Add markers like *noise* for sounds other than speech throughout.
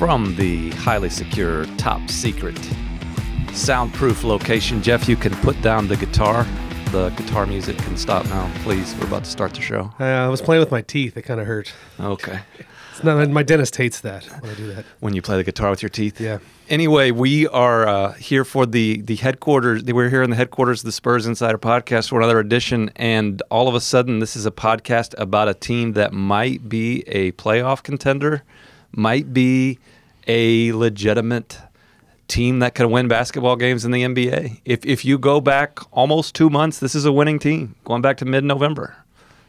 From the highly secure, top secret, soundproof location, Jeff, you can put down the guitar. The guitar music can stop now, please. We're about to start the show. Uh, I was playing with my teeth. It kind of hurt. Okay. *laughs* It's not, my dentist hates that when I do that. When you play the guitar with your teeth? Yeah. Anyway, we are uh, here for the the headquarters. We're here in the headquarters of the Spurs Insider Podcast for another edition, and all of a sudden, this is a podcast about a team that might be a playoff contender, might be a legitimate team that can win basketball games in the NBA. If if you go back almost two months, this is a winning team. Going back to mid November,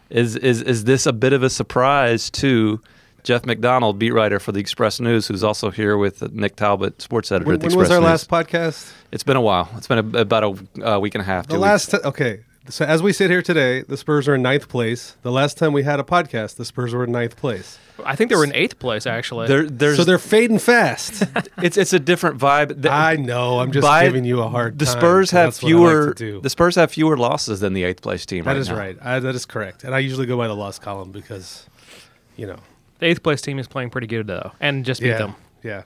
is is is this a bit of a surprise to? Jeff McDonald, beat writer for the Express News, who's also here with Nick Talbot, sports editor When, at the when Express was our News. last podcast? It's been a while. It's been a, about a uh, week and a half. The last. T- okay. So as we sit here today, the Spurs are in ninth place. The last time we had a podcast, the Spurs were in ninth place. I think they were in eighth place actually. There, there's so they're fading fast. *laughs* it's it's a different vibe. The- I know. I'm just by- giving you a hard The time. Spurs have That's what I like fewer. do. the Spurs have fewer losses than the eighth place team. That right is now. right. I, that is correct. And I usually go by the loss column because, you know, the eighth place team is playing pretty good though, and just beat yeah, them. yeah.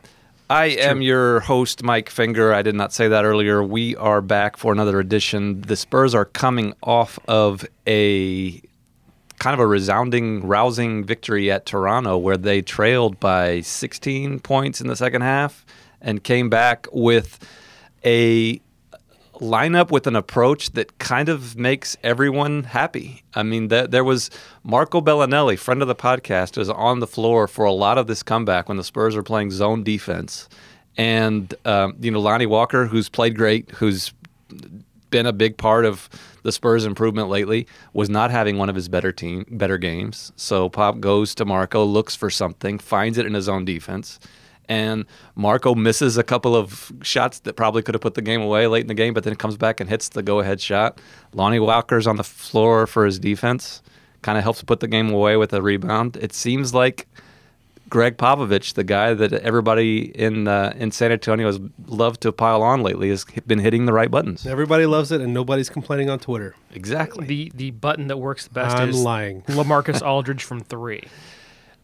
I am your host, Mike Finger. I did not say that earlier. We are back for another edition. The Spurs are coming off of a kind of a resounding, rousing victory at Toronto where they trailed by 16 points in the second half and came back with a lineup with an approach that kind of makes everyone happy. I mean, th- there was Marco Belinelli, friend of the podcast, was on the floor for a lot of this comeback when the Spurs were playing zone defense. And, um, you know, Lonnie Walker, who's played great, who's been a big part of the Spurs' improvement lately, was not having one of his better team better games. So Pop goes to Marco, looks for something, finds it in his own defense, and Marco misses a couple of shots that probably could have put the game away late in the game, but then comes back and hits the go-ahead shot. Lonnie Walker's on the floor for his defense, kind of helps put the game away with a rebound. It seems like Gregg Popovich, the guy that everybody in uh, in San Antonio has loved to pile on lately, has been hitting the right buttons. Everybody loves it, and nobody's complaining on Twitter. Exactly. The the button that works the best I'm is lying. *laughs* Lamarcus Aldridge from three.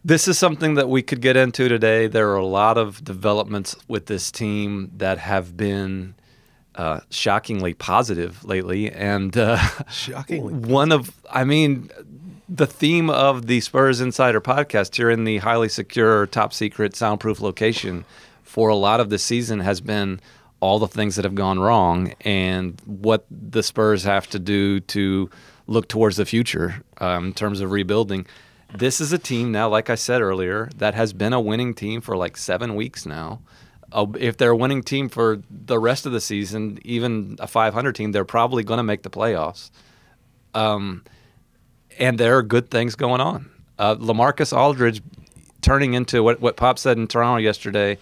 This is something that we could get into today. There are a lot of developments with this team that have been uh, shockingly positive lately, and uh, Shockingly. *laughs* one of, I mean, the theme of the Spurs Insider podcast here in the highly secure, top secret, soundproof location for a lot of the season has been all the things that have gone wrong and what the Spurs have to do to look towards the future um, in terms of rebuilding. This is a team now, like I said earlier, that has been a winning team for like seven weeks now. Uh, if they're a winning team for the rest of the season, even a 500 team, they're probably going to make the playoffs Um, and there are good things going on. Uh, Lamarcus Aldridge turning into what, what Pop said in Toronto yesterday.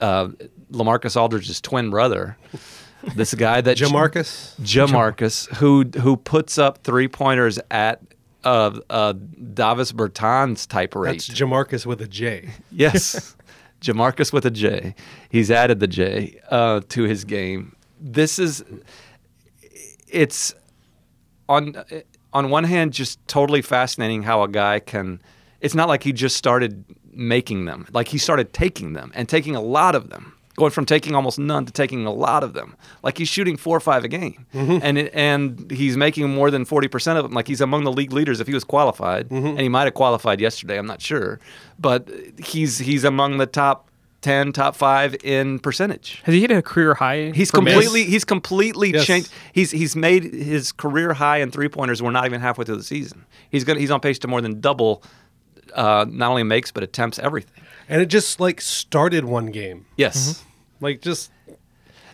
Uh, Lamarcus Aldridge's twin brother, *laughs* this guy that Jamarcus? Jamarcus, who who puts up three pointers at uh, uh, Davis Bertans type rate. That's Jamarcus with a J. *laughs* Yes. Jamarcus with a J. He's added the J uh, to his game. This is it's on on one hand just totally fascinating how a guy can it's not like he just started making them. Like he started taking them and taking a lot of them. Going from taking almost none to taking a lot of them, like he's shooting four or five a game, mm-hmm. and it, and he's making more than forty percent of them. Like he's among the league leaders if he was qualified, mm-hmm. and he might have qualified yesterday. I'm not sure, but he's he's among the top ten, top five in percentage. Has he hit a career high? He's for miss? completely he's completely Yes. changed. He's he's made his career high in three pointers. We're not even halfway through the season. He's gonna he's on pace to more than double. Uh, not only makes but attempts everything. And it just like started one game. Yes. Like just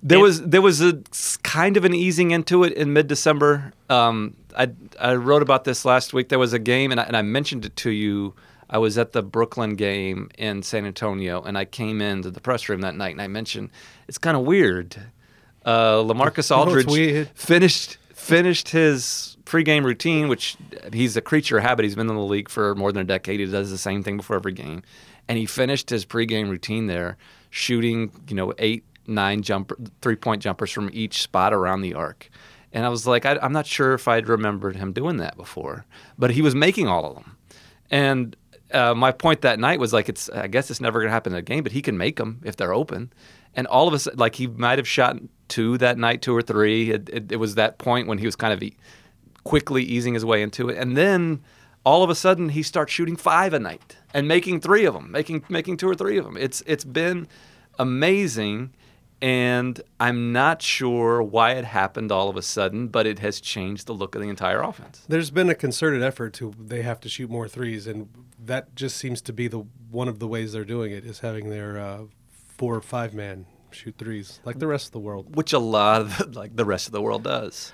There was there was a kind of an easing into it in mid December. Um, I I wrote about this last week. There was a game, and I, and I mentioned it to you. I was at the Brooklyn game in San Antonio, and I came into the press room that night, and I mentioned it's kind of weird. Uh, Lamarcus *laughs* know Aldridge finished finished his pregame routine, which he's a creature of habit. He's been in the league for more than a decade. He does the same thing before every game, and he finished his pregame routine there, shooting you know eight, nine jumper, three point jumpers from each spot around the arc. And I was like, I, I'm not sure if I'd remembered him doing that before, but he was making all of them. And uh, my point that night was like, it's I guess it's never going to happen in a game, but he can make them if they're open. And all of us, like he might have shot two that night, two or three. It, it, it was that point when he was kind of e- quickly easing his way into it, and then all of a sudden he starts shooting five a night and making three of them, making making two or three of them. It's it's been amazing. And I'm not sure why it happened all of a sudden, but it has changed the look of the entire offense. There's been a concerted effort to they have to shoot more threes, and that just seems to be the one of the ways they're doing it is having their uh, four or five man shoot threes like the rest of the world. which a lot of the, like the rest of the world does.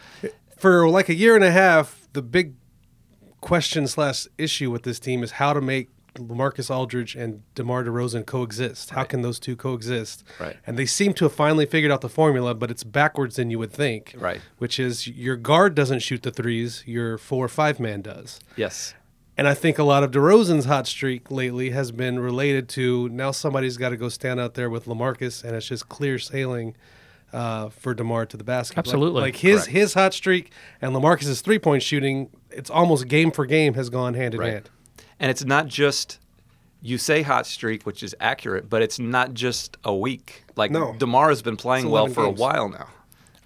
For like a year and a half, the big question slash issue with this team is how to make Lamarcus Aldridge and DeMar DeRozan coexist. How can those two coexist? Right. And they seem to have finally figured out the formula, but it's backwards than you would think. Right. Which is your guard doesn't shoot the threes, your four or five man does. Yes. And I think a lot of DeRozan's hot streak lately has been related to now somebody's got to go stand out there with Lamarcus, and it's just clear sailing uh, for Demar to the basket. Like- Absolutely. like, his Correct. his hot streak and Lamarcus's three point shooting, it's almost game for game has gone hand in Right. hand. And it's not just you say hot streak, which is accurate, but it's not just a week. Like No. Demar has been playing well for games. a while now.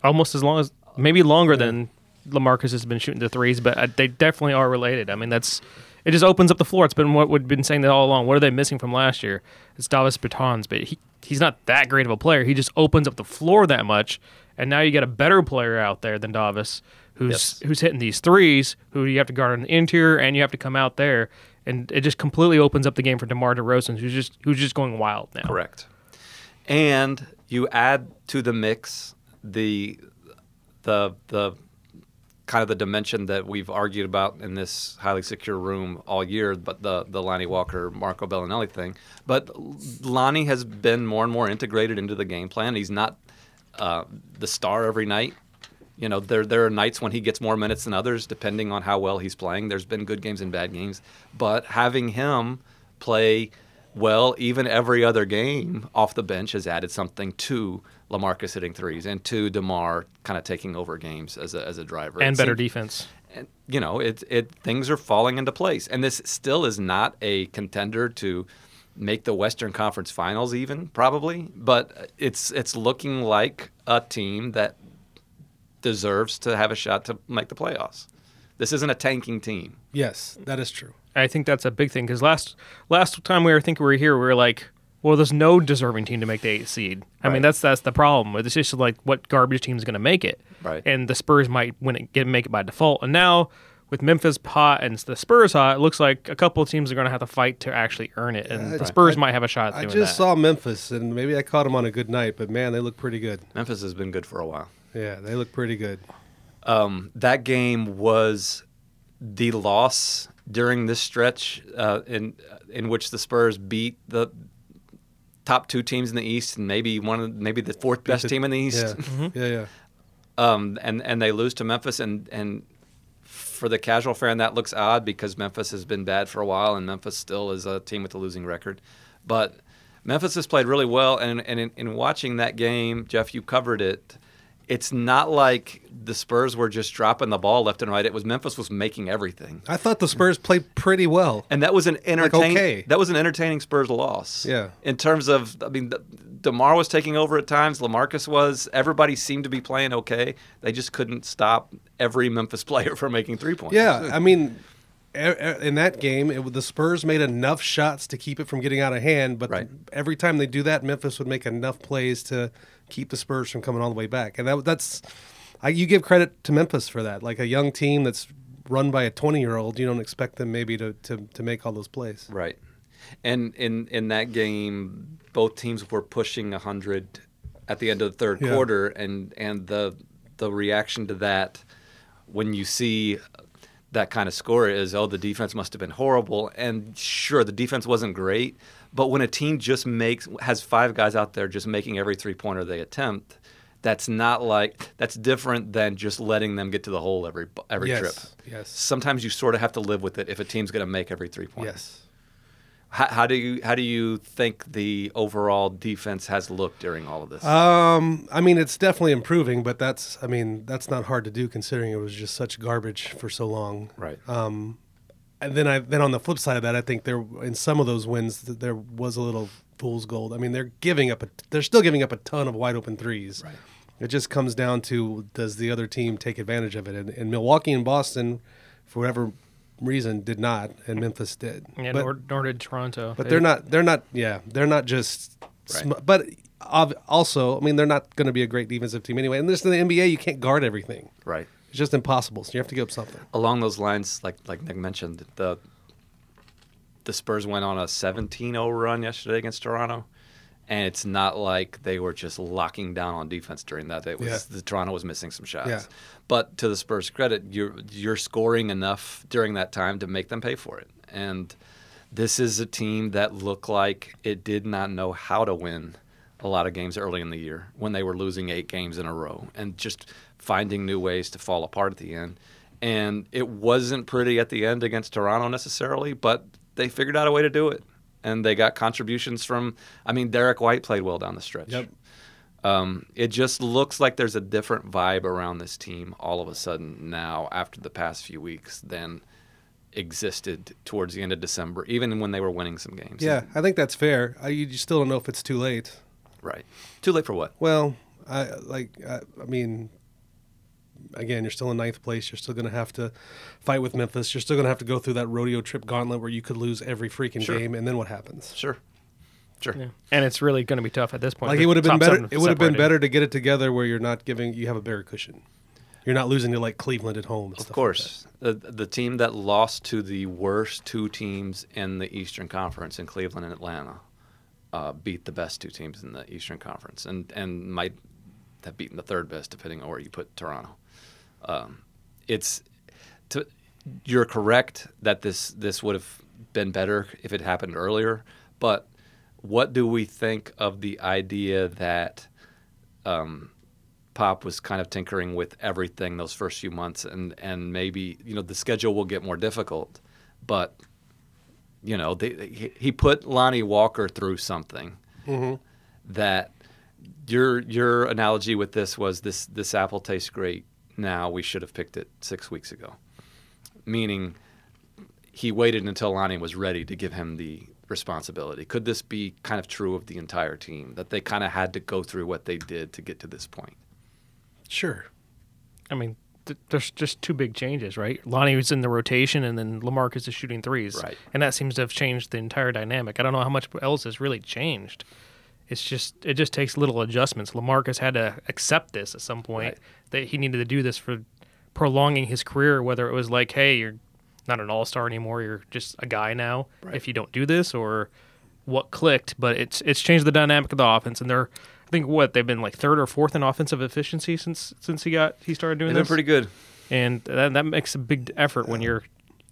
Almost as long as, maybe longer than Lamarcus has been shooting the threes, but uh, they definitely are related. I mean, that's it. Just opens up the floor. It's been what we've been saying that all along. What are they missing from last year? It's Davis Bertans, but he he's not that great of a player. He just opens up the floor that much, and now you get a better player out there than Davis, who's Yes. who's hitting these threes, who you have to guard on the interior, and you have to come out there. And it just completely opens up the game for DeMar DeRozan, who's just who's just going wild now. Correct. And you add to the mix the the the kind of the dimension that we've argued about in this highly secure room all year, but the the Lonnie Walker Marco Belinelli thing. But Lonnie has been more and more integrated into the game plan. He's not uh, the star every night. You know, there there are nights when he gets more minutes than others, depending on how well he's playing. There's been good games and bad games, but having him play well, even every other game off the bench has added something to Lamarcus hitting threes and to Demar kind of taking over games as a as a driver And It better defense. and you know it it things are falling into place and this still is not a contender to make the western conference finals even probably but it's it's looking like a team that deserves to have a shot to make the playoffs this isn't a tanking team Yes, that is true. I think that's a big thing because last last time we were think we were here, we were like, well, there's no deserving team to make the eighth seed. I Right. mean, that's that's the problem. It's just like what garbage team is going to make it, Right. And the Spurs might win it, get make it by default. And now with Memphis hot and the Spurs hot, it looks like a couple of teams are going to have to fight to actually earn it, and the Spurs might have a shot. At I doing just that. saw Memphis, and maybe I caught them on a good night, but man, they look pretty good. memphis has been good for a while Yeah, they look pretty good. um, that game was the loss during this stretch uh, in in which the Spurs beat the top two teams in the East and maybe one of maybe the fourth best the- team in the East. Yeah, *laughs* yeah, yeah. um, and and they lose to Memphis and and for the casual fan that looks odd because Memphis has been bad for a while and Memphis still is a team with a losing record, but Memphis has played really well and and in, in watching that game, Jeff, you covered it. It's not like the Spurs were just dropping the ball left and right. It was Memphis was making everything. I thought the Spurs played pretty well. And that was an entertaining. okay. That was an entertaining Spurs loss. Yeah. In terms of, I mean, Demar was taking over at times. Lamarcus was. Everybody seemed to be playing okay. They just couldn't stop every Memphis *laughs* player from making three points. Yeah, I mean, in that game, it, the Spurs made enough shots to keep it from getting out of hand. But Right. every time they do that, Memphis would make enough plays to keep the Spurs from coming all the way back. And that that's, I, you give credit to Memphis for that. Like a young team that's run by a twenty-year-old, you don't expect them maybe to, to, to make all those plays. Right. And in in that game, both teams were pushing hundred at the end of the third Yeah. quarter, and and the the reaction to that when you see that kind of score is oh the defense must have been horrible and sure the defense wasn't great but when a team just makes has five guys out there just making every three pointer they attempt that's not like that's different than just letting them get to the hole every every Yes, trip yes. sometimes you sort of have to live with it if a team's going to make every three pointer Yes. how, how do you how do you think the overall defense has looked during all of this Um, I mean, it's definitely improving, but that's, I mean, that's not hard to do considering it was just such garbage for so long. right Um, and then I, then on the flip side of that, I think there, in some of those wins, there was a little fool's gold. I mean, they're giving up, a, they're still giving up a ton of wide open threes. Right. It just comes down to does the other team take advantage of it? And, and Milwaukee and Boston, for whatever reason, did not, and Memphis did. Yeah, but, nor, nor did Toronto. but They- they're not. They're not. Yeah, they're not just. Sm- but also, I mean, they're not going to be a great defensive team anyway. And this in the NBA, you can't guard everything. right It's just impossible. So you have to give up something. along those lines, like like Nick mentioned, the the Spurs went on a 17-0 run yesterday against Toronto, and it's not like they were just locking down on defense during that. It was Yeah. the Toronto was missing some shots. Yeah. But to the Spurs' credit, you're you're scoring enough during that time to make them pay for it. And this is a team that looked like it did not know how to win a lot of games early in the year when they were losing eight games in a row and just finding new ways to fall apart at the end. And it wasn't pretty at the end against Toronto necessarily, but they figured out a way to do it. And they got contributions from, I mean, Derek White played well down the stretch. Yep. Um, it just looks like there's a different vibe around this team all of a sudden now after the past few weeks than existed towards the end of December, even when they were winning some games. Yeah, I think that's fair. I, you still don't know if it's too late. Right. Too late for what? Well, I like. I, I mean, again, you're still in ninth place. You're still going to have to fight with Memphis. You're still going to have to go through that rodeo trip gauntlet where you could lose every freaking Sure. game, and then what happens? Sure. Sure. Yeah. And it's really going to be tough at this point. Like it would have been better. It would have been better to get it together where you're not giving. You have a bigger cushion. You're not losing to like Cleveland at home. Of stuff like course. the, the team that lost to the worst two teams in the Eastern Conference in Cleveland and Atlanta uh, beat the best two teams in the Eastern Conference and, and might have beaten the third best, depending on where you put Toronto. Um, it's to, you're correct that this this would have been better if it happened earlier. But what do we think of the idea that um, Pop was kind of tinkering with everything those first few months, and and maybe you know the schedule will get more difficult, but you know they, they- he- he put Lonnie Walker through something that your your analogy with this was this this apple tastes great now we should have picked it six weeks ago, meaning he waited until Lonnie was ready to give him the responsibility. Could this be kind of true of the entire team that they kind of had to go through what they did to get to this point? Sure. I mean, th- there's just two big changes, right? Lonnie was in the rotation, and then Lamarcus is shooting threes, Right. And that seems to have changed the entire dynamic. I don't know how much else has really changed. It's just it just takes little adjustments. Lamarcus had to accept this at some point Right. that he needed to do this for prolonging his career. Whether it was like, hey, you're not an all star anymore, you're just a guy now. Right. If you don't do this, or what clicked, but it's it's changed the dynamic of the offense, and they're. I think what they've been like third or fourth in offensive efficiency since since he got he started doing this. They've been this. pretty good. and that, that makes a big effort when your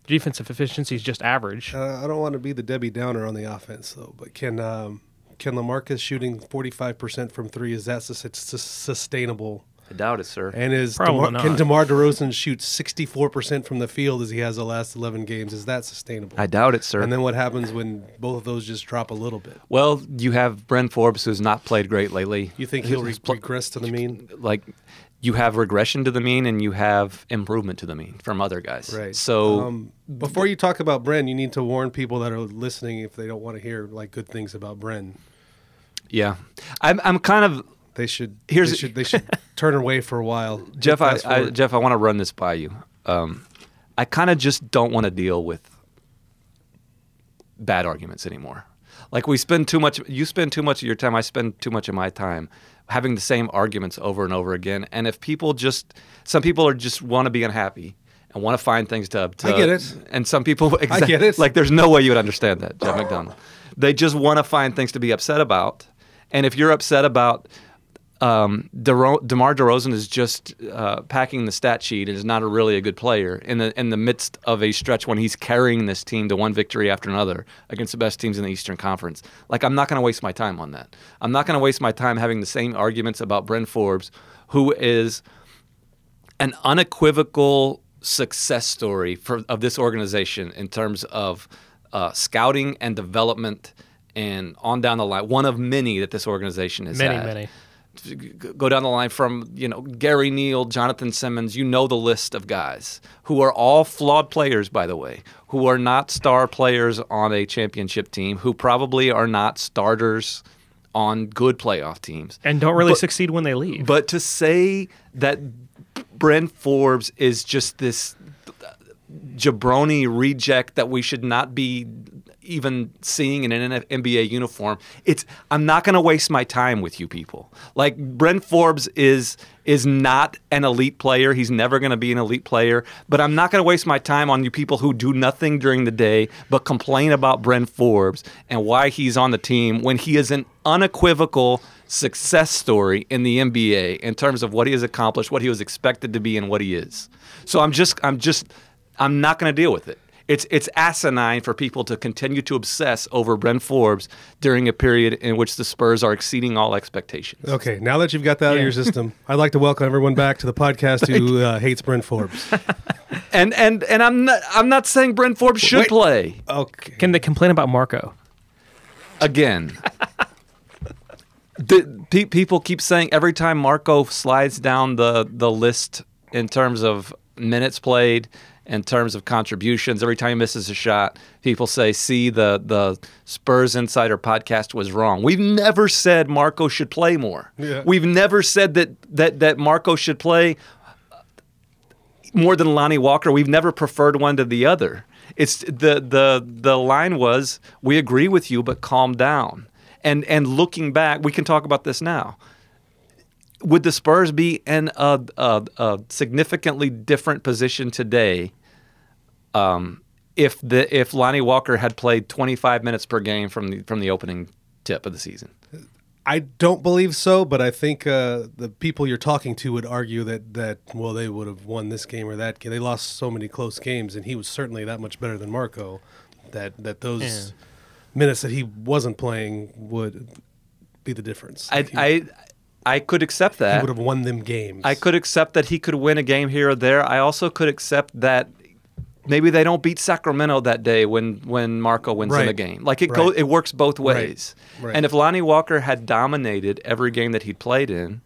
defensive efficiency is just average. Uh, I don't want to be the Debbie Downer on the offense though, but can um, can Lamarcus shooting 45% from three is that sus- sus- sustainable? I doubt it, sir. And is Probably DeMar, can not. DeMar DeRozan shoot 64% from the field as he has the last 11 games? Is that sustainable? I doubt it, sir. and then what happens when both of those just drop a little bit? well, you have Bryn Forbes, who's not played great lately. You think he'll re- Who's pl- regress to the mean? like you have regression to the mean and you have improvement to the mean from other guys. Right. So um, before you talk about Bryn, you need to warn people that are listening if they don't want to hear like good things about Bryn. yeah, I'm I'm kind of They should. Here's- they should, they should *laughs* turn away for a while. Jeff. I, I. Jeff, I want to run this by you. Um, I kind of just don't want to deal with bad arguments anymore. Like we spend too much. You spend too much of your time. I spend too much of my time having the same arguments over and over again. And if people just, some people are just want to be unhappy and want to find things to, to. I get it. And some people, *laughs* exa- get it. Like there's no way you would understand that, Jeff McDonald. They just want to find things to be upset about. And if you're upset about um, DeRo- DeMar DeRozan is just uh, packing the stat sheet and is not a really a good player in the in the midst of a stretch when he's carrying this team to one victory after another against the best teams in the Eastern Conference. Like I'm not going to waste my time on that. I'm not going to waste my time having the same arguments about Bryn Forbes, who is an unequivocal success story for, of this organization in terms of uh, scouting and development and on down the line. One of many that this organization has Many, had many. Go down the line from you know Gary Neal, Jonathan Simmons. You know the list of guys who are all flawed players, by the way, who are not star players on a championship team, who probably are not starters on good playoff teams. And don't really But- succeed when they leave. But to say that Bryn Forbes is just this jabroni reject that we should not be even seeing in an NBA uniform. It's I'm not going to waste my time with you people. Like Bryn Forbes is is not an elite player. He's never going to be an elite player, but I'm not going to waste my time on you people who do nothing during the day but complain about Bryn Forbes and why he's on the team when he is an unequivocal success story in the NBA in terms of what he has accomplished, what he was expected to be and what he is. So I'm just I'm just I'm not going to deal with it. It's it's asinine for people to continue to obsess over Bryn Forbes during a period in which the Spurs are exceeding all expectations. Okay, now that you've got that out of your system, I'd like to welcome everyone back to the podcast *laughs* who uh, hates Bryn Forbes. *laughs* And and and I'm not I'm not saying Bryn Forbes should Wait. play Okay. Can they complain about Marco? again. *laughs* the, pe- people keep saying every time Marco slides down the the list in terms of minutes played, in terms of contributions, every time he misses a shot, people say, "See, the the Spurs Insider podcast was wrong." We've never said Marco should play more. Yeah. We've never said that that that Marco should play more than Lonnie Walker. We've never preferred one to the other. It's the the the line was we agree with you, but calm down. And and looking back, we can talk about this now. Would the Spurs be in a, a, a significantly different position today um, if the if Lonnie Walker had played 25 minutes per game from the from the opening tip of the season? I don't believe so, but I think uh, the people you're talking to would argue that that well they would have won this game or that game. They lost so many close games, and he was certainly that much better than Marco. That that those Yeah. minutes that he wasn't playing would be the difference. I he, I I could accept that. he would have won them games. I could accept that he could win a game here or there. I also could accept that maybe they don't beat Sacramento that day when when Marco wins them a game. Like it Right. go it works both ways. Right. And if Lonnie Walker had dominated every game that he'd played in,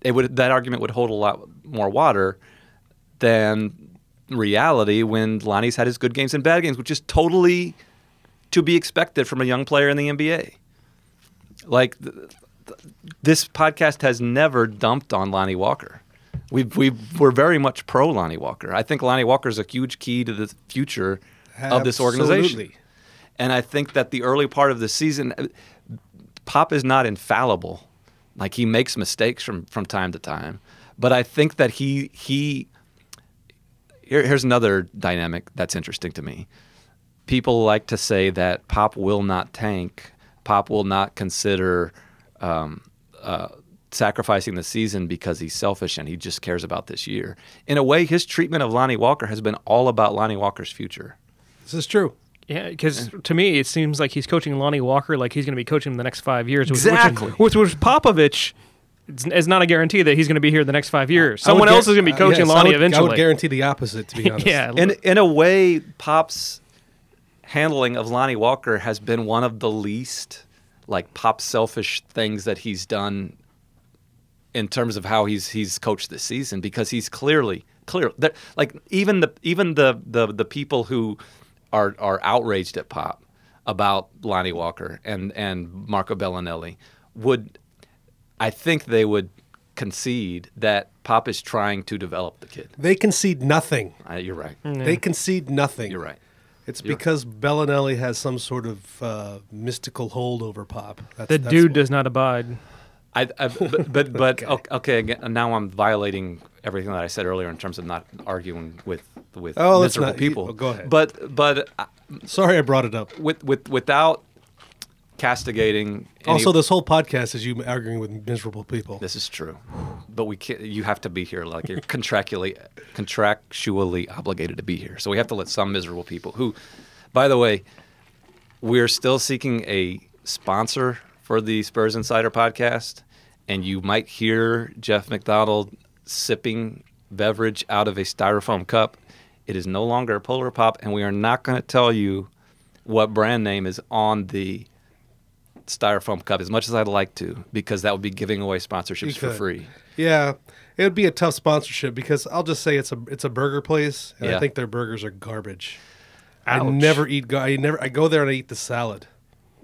it would that argument would hold a lot more water than reality when Lonnie's had his good games and bad games, which is totally to be expected from a young player in the NBA. Like this podcast has never dumped on Lonnie Walker. We've, we've, we're very much pro Lonnie Walker. I think Lonnie Walker is a huge key to the future of this organization. And I think that the early part of the season, Pop is not infallible. Like he makes mistakes from, from time to time. But I think that he he here, here's another dynamic that's interesting to me. People like to say that Pop will not tank. Pop will not consider um, uh, sacrificing the season because he's selfish and he just cares about this year. In a way, his treatment of Lonnie Walker has been all about Lonnie Walker's future. This is true. Yeah, because to me it seems like he's coaching Lonnie Walker like he's going to be coaching him the next five years. which- Exactly. Which, which, which Popovich is is not a guarantee that he's going to be here the next five years. Someone guar- else is going to be uh, coaching yes, I Lonnie would- eventually. I would guarantee the opposite, to be *laughs* honest. yeah, in in a way, Pop's handling of Lonnie Walker has been one of the least like Pop selfish things that he's done in terms of how he's he's coached this season because he's clearly clear that like even the even the the the people who are are outraged at Pop about Lonnie Walker and and Marco Belinelli would I think they would concede that Pop is trying to develop the kid. They concede nothing. Uh, you're right. They concede nothing. You're right. It's You're- because Belinelli has some sort of uh, mystical hold over Pop. That's, the that's dude what- does not abide. I, I but but, *laughs* but okay. okay again now I'm violating everything that I said earlier in terms of not arguing with with Oh, let's miserable not- you- people. oh, go ahead. But but uh, Sorry, I brought it up. with with without castigating. any- Also, this whole podcast is you arguing with miserable people. This is true, but we can't, you have to be here. Like you're *laughs* contractually contractually obligated to be here. So we have to let some miserable people who, by the way, we're still seeking a sponsor for the Spurs Insider podcast, and you might hear Jeff McDonald sipping beverage out of a styrofoam cup. It is no longer a Polar Pop, and we are not going to tell you what brand name is on the styrofoam cup as much as I'd like to, because that would be giving away sponsorships for free. Yeah, it would be a tough sponsorship because I'll just say it's a it's a burger place, and Yeah. I think their burgers are garbage. I never eat. Go- I never. I go there and I eat the salad.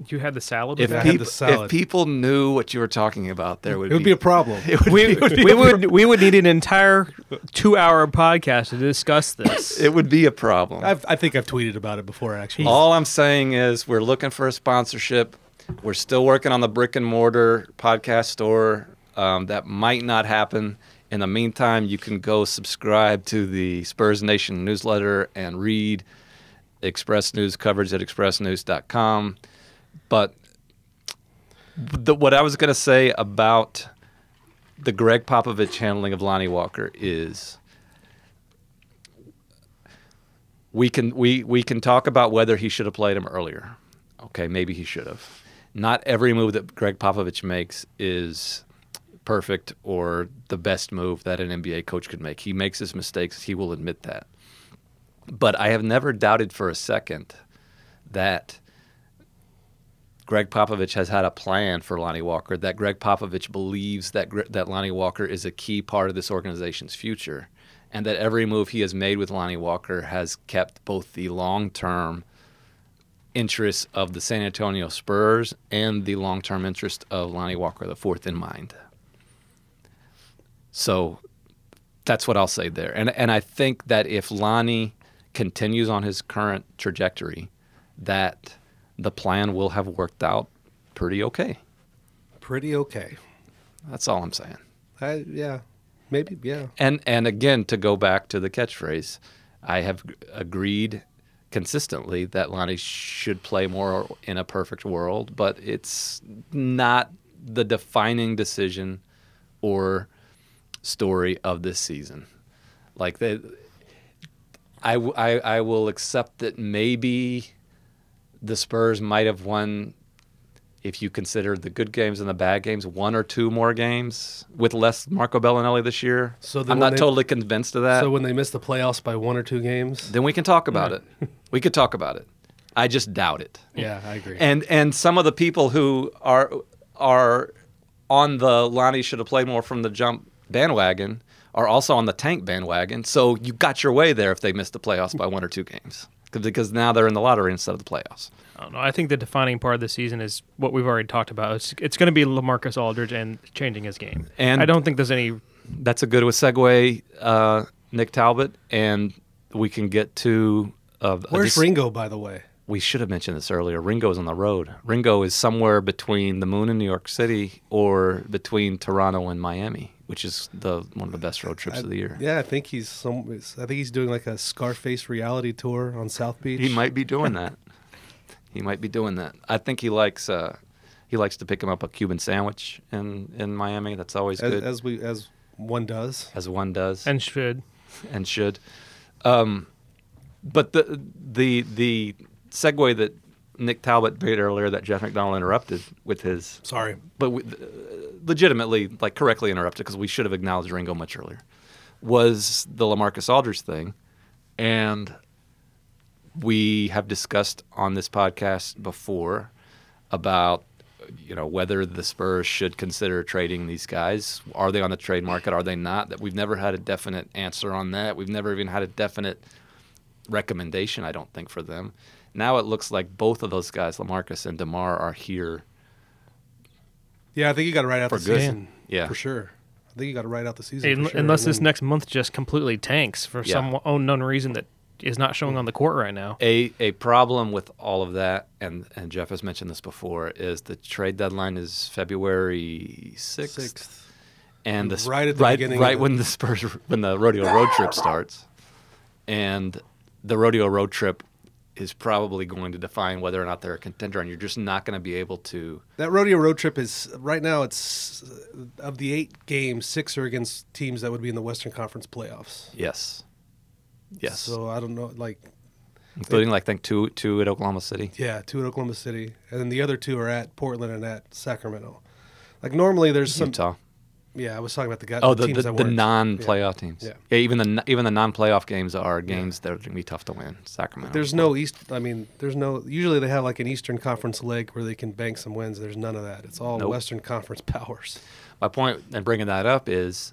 You had the salad. If, with I had peop- the salad. if people knew what you were talking about, there would It would be a problem. *laughs* It would, we, be, it would be we a would we would need an entire two hour podcast to discuss this. it would be a problem. I've, I think I've tweeted about it before. Actually, All I'm saying is we're looking for a sponsorship. We're still working on the brick and mortar podcast store. Um, that might not happen. In the meantime, you can go subscribe to the Spurs Nation newsletter and read Express News coverage at expressnews.com. But the, what I was going to say about the Gregg Popovich handling of Lonnie Walker is we can we we can talk about whether he should have played him earlier. Okay, maybe he should have. Not every move that Gregg Popovich makes is perfect or the best move that an NBA coach could make. He makes his mistakes. He will admit that. But I have never doubted for a second that Gregg Popovich has had a plan for Lonnie Walker. That Gregg Popovich believes that that Lonnie Walker is a key part of this organization's future, and that every move he has made with Lonnie Walker has kept both the long-term interests of the San Antonio Spurs and the long-term interest of Lonnie Walker the fourth in mind. So that's what I'll say there. And and I think that if Lonnie continues on his current trajectory, that the plan will have worked out pretty okay. pretty okay. That's all I'm saying. I, yeah, maybe. Yeah, And and again to go back to the catchphrase, I have agreed consistently that Lonnie should play more in a perfect world, but it's not the defining decision or story of this season. Like they, I, I, I, will accept that maybe the Spurs might have won, if you consider the good games and the bad games, one or two more games with less Marco Belinelli this year. So then I'm not they- totally convinced of that. so when they miss the playoffs by one or two games, then we can talk about it. We could talk about it. I just doubt it. yeah, I agree. And and some of the people who are are on the Lonnie should have played more from the jump bandwagon are also on the tank bandwagon. So you got your way there if they missed the playoffs by one or two games. 'Cause- now they're in the lottery instead of the playoffs. I don't know. I think the defining part of the season is what we've already talked about. It's, it's going to be Lamarcus Aldridge and changing his game. And- I don't think there's any. That's a good segue, uh, Nick Talbot, and we can get to. Uh, Where's this- Ringo, by the way? we should have mentioned this earlier. Ringo's on the road. Ringo is somewhere between the moon and New York City or between Toronto and Miami, which is the one of the best road trips of the year. Yeah, I think he's some. I think he's doing like a Scarface reality tour on South Beach. He might be doing that. *laughs* he might be doing that. I think he likes uh, he likes to pick him up a Cuban sandwich in in Miami. That's always as, good, as we as one does. as one does And should. and should. Um, but the the the segue that Nick Talbot made earlier that Jeff McDonald interrupted with his Sorry. but we, uh, legitimately, like correctly interrupted because we should have acknowledged Ringo much earlier, was the Lamarcus Aldridge thing, and we have discussed on this podcast before about you know whether the Spurs should consider trading these guys. Are they on the trade market? Are they not? That we've never had a definite answer on that. We've never even had a definite recommendation. I don't think for them. Now it looks like both of those guys, Lamarcus and Demar, are here Yeah, I think you got to write out For the good. season. Yeah. for sure. I think you got to write out the season. Un- for sure. Unless And this next month just completely tanks for Yeah. some unknown reason that is not showing on the court right now. a a problem with all of that, and and Jeff has mentioned this before, is the trade deadline is February sixth, sixth. and the, Right at the right, beginning right of when the Spurs when the rodeo road trip starts, and the rodeo road trip is probably going to define whether or not they're a contender, and you're just not going to be able to. That rodeo road trip is right now. It's uh, of the eight games, six are against teams that would be in the Western Conference playoffs. Yes. Yes. So I don't know, like Including, like, I think two two at Oklahoma City. yeah, two at Oklahoma City, and then the other two are at Portland and at Sacramento. Like normally, there's some. Utah. Yeah, I was talking about the guys. Oh, the teams the, that the non-playoff teams. Yeah. Yeah, even the even the non-playoff games are games that are going to be tough to win. Sacramento. There's no East. I mean, there's no. Usually they have like an Eastern Conference leg where they can bank some wins. There's none of that. It's all Nope. Western Conference *laughs* powers. My point in bringing that up is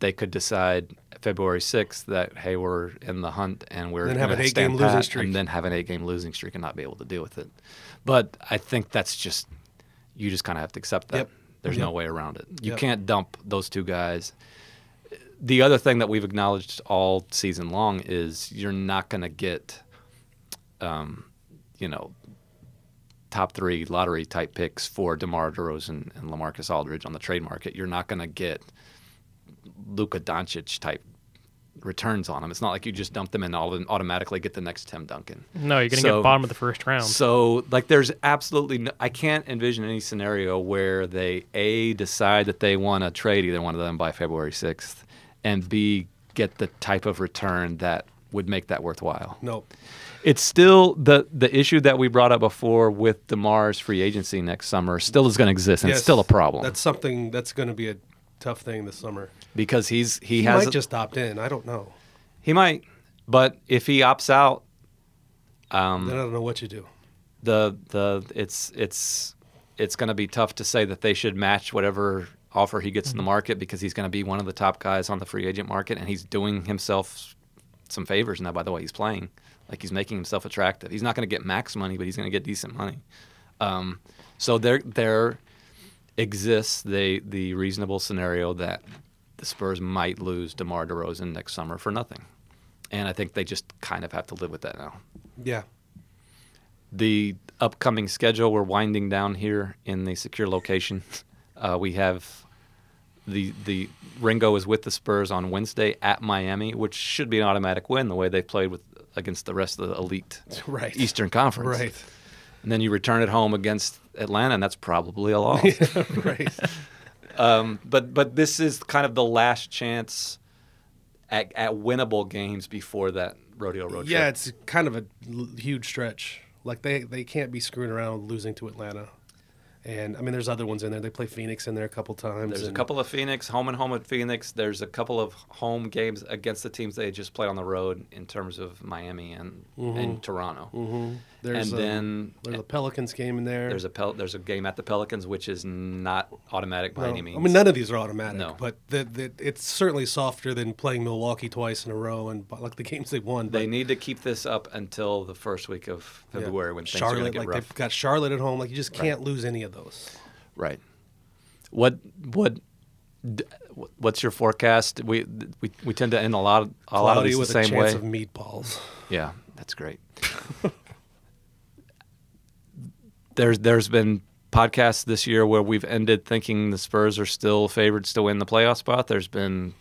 they could decide February 6th that hey we're in the hunt and we're Then have an eight-game stand losing streak. and then have an eight game losing streak and not be able to deal with it. But I think that's just you just kind of have to accept that. Yep. There's no way around it. You Yep. can't dump those two guys. The other thing that we've acknowledged all season long is you're not going to get, um, you know, top three lottery type picks for DeMar DeRozan and LaMarcus Aldridge on the trade market. You're not going to get Luka Doncic type returns on them. It's not like you just dump them and all and automatically get the next Tim Duncan. No, you're going to So- get bottom of the first round. So, like, there's absolutely no, I can't envision any scenario where they a decide that they want to trade either one of them by February 6th, and b get the type of return that would make that worthwhile. Nope. It's still the the issue that we brought up before with Demar's free agency next summer still is going to exist, and Yes, it's still a problem That's something that's going to be a tough thing this summer. because he's he, He has might just opt in. I don't know. he might, but if he opts out, um, Then I don't know what you do. the the it's it's it's going to be tough to say that they should match whatever offer he gets in the market because he's going to be one of the top guys on the free agent market and he's doing himself some favors now by the way he's playing like he's making himself attractive he's not going to get max money but he's going to get decent money um, so there there exists the the reasonable scenario that the Spurs might lose DeMar DeRozan next summer for nothing and I think they just kind of have to live with that now Yeah. the upcoming schedule we're winding down here in the secure location *laughs* uh, we have the the ringo is with the spurs on wednesday at miami which should be an automatic win the way they played with against the rest of the elite *laughs* Right. eastern conference Right. And then you return it home against atlanta and that's probably a *laughs* loss right. *laughs* um, but but this is kind of the last chance at, at winnable games before that rodeo road Yeah, trip. Yeah, it's kind of a l- huge stretch. Like they they can't be screwing around losing to Atlanta. And I mean, there's other ones in there. They play Phoenix in there a couple times. There's a couple of Phoenix home and home at Phoenix. There's a couple of home games against the teams they just played on the road in terms of Miami and, and Toronto. Mhm. There's and a, then there's a Pelicans game in there. there's a Pel- there's a game at the Pelicans which is not automatic by No, any means. I mean, none of these are automatic. No. but the, the, it's certainly softer than playing Milwaukee twice in a row and like the games they won. they need to keep this up until the first week of yeah. February when things Charlotte, are going to get like rough. they've got Charlotte at home. Like you just can't lose any of those. Right. What what what's your forecast? We we, we tend to end a lot of, a lot of these the same a chance way. of meatballs. Yeah, that's great. *laughs* there's there's been podcasts this year where we've ended thinking the Spurs are still favorites to win the playoff spot. There's been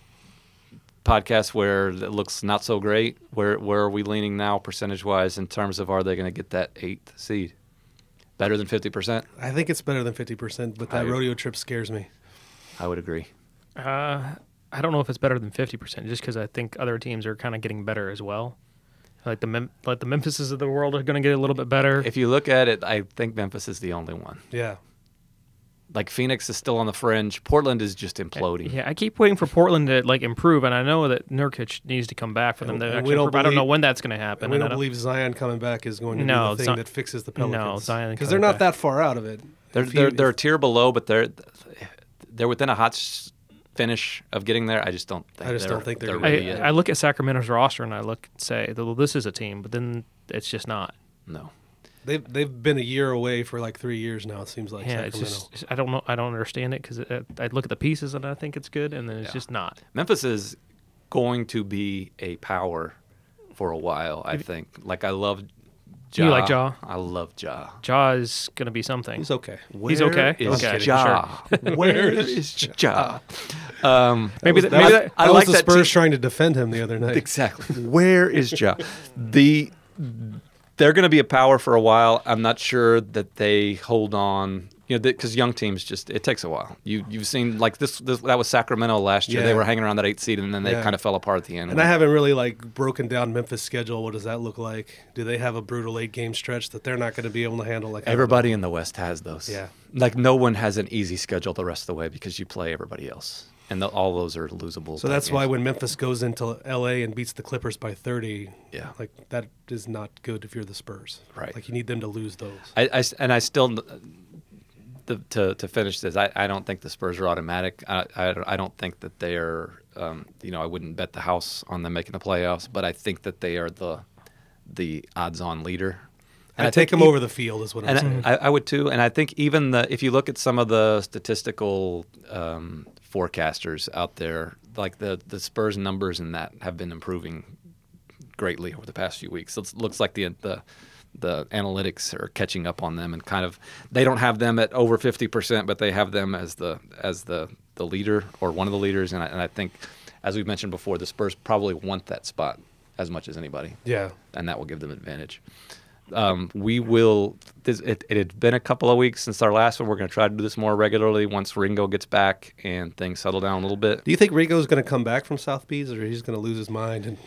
podcasts where it looks not so great. Where where are we leaning now percentage wise in terms of are they going to get that eighth seed? Better than fifty percent? I think it's better than fifty percent, but that I- rodeo trip scares me. I would agree. Uh, I don't know if it's better than fifty percent, just because I think other teams are kind of getting better as well. Like the Mem- like the Memphises of the world are going to get a little bit better. If you look at it, I think Memphis is the only one. Yeah. Like Phoenix is still on the fringe. Portland is just imploding. yeah, I keep waiting for Portland to like improve, and I know that Nurkic needs to come back for them And- to and actually we don't improve. I don't know when that's going to happen. And we and I don't believe Zion coming back is going to No, be the thing Zion- that fixes the Pelicans. no, Zion because they're not back. that far out of it. They're If they're, they're a tier below, but they're they're within a hot s- finish of getting there. I just don't. think I just they're, don't think they're they're gonna I, really be it. I look at Sacramento's roster and I look and say, well, this is a team, but then it's just not. no. They've they've been a year away for like three years now. It seems like yeah, it's just I don't know. I don't understand it because I look at the pieces and I think it's good, and then it's Yeah. just not. Memphis is going to be a power for a while. I think. Like I love. Ja. You like Ja? I love Ja. Ja is going to be something. He's okay. He's okay? Is Okay, Ja? *laughs* Where is Ja? Um, Maybe That that, maybe was- that, I that like was the that Spurs team- trying to defend him the other night. Exactly. Where is Ja? The they're going to be a power for a while. I'm not sure that they hold on. You know, because young teams just it takes a while. You you've seen like this, this that was Sacramento last year. They were hanging around that eight seed, and then they Yeah. kind of fell apart at the end. And I haven't really like broken down Memphis' schedule. What does that look like? Do they have a brutal eight game stretch that they're not going to be able to handle? Like Everybody in the West has those. Yeah. Like no one has an easy schedule the rest of the way because you play everybody else, and the, all those are losable. So that's why when Memphis goes into LA and beats the Clippers by 30, Yeah. like that is not good if you're the Spurs. Right. Like you need them to lose those. I, I and I still the, to to finish this. I, I don't think the Spurs are automatic. I, I, I don't think that they are. Um, you know, I wouldn't bet the house on them making the playoffs, but I think that they are the the odds-on leader. And I think take them e- over the field is what I'm saying. I, I would too. And I think even the if you look at some of the statistical um, forecasters out there, like the the Spurs numbers in that have been improving greatly over the past few weeks. It looks like the the the analytics are catching up on them and kind of they don't have them at over 50%, but they have them as the as the the leader or one of the leaders. And I, and I think, as we've mentioned before, the Spurs probably want that spot as much as anybody yeah. and that will give them advantage. Um, we will. This, it, it had been a couple of weeks since our last one. We're going to try to do this more regularly once Ringo gets back and things settle down a little bit. Do you think Ringo's going to come back from South Beach or he's going to lose his mind and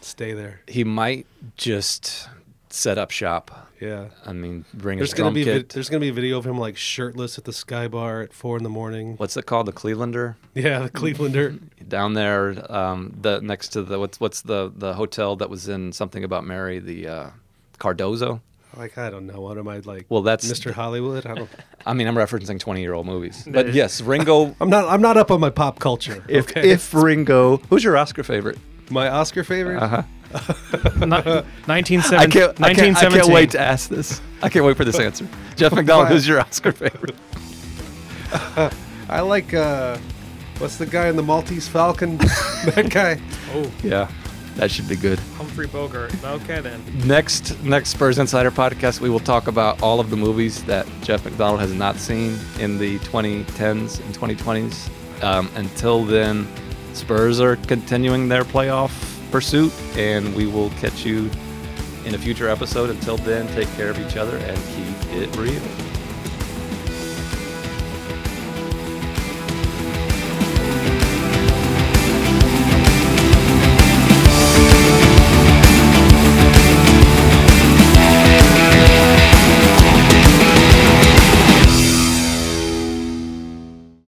stay there? He might just set up shop. Yeah. I mean, bring There's his gonna be vi- there's gonna be a video of him like shirtless at the Sky Bar at four in the morning. What's it called? The Clevelander Yeah, the Clevelander. *laughs* down there, um, the next to the what's what's the the hotel that was in something about Mary, the uh, Cardozo. like I don't know. What am I like? Well, that's- Mr. Hollywood. I don't. *laughs* I mean, I'm referencing 20 year old movies, but yes, Ringo. *laughs* I'm not. I'm not up on my pop culture. If okay? if Ringo, who's your Oscar favorite? my Oscar favorite. Uh-huh. Ni- *laughs* 1917 I can't, I, can't, I can't wait to ask this. I can't wait for this answer. Jeff McDonald, who's your Oscar favorite? I like. uh What's the guy in the Maltese Falcon? that guy. Oh, Yeah, that should be good. Humphrey Bogart. Okay then. Next, next Spurs Insider podcast, we will talk about all of the movies that Jeff McDonald has not seen in the 2010s and 2020s. Um, until then, Spurs are continuing their playoff pursuit, and we will catch you in a future episode. Until then, take care of each other and keep it real.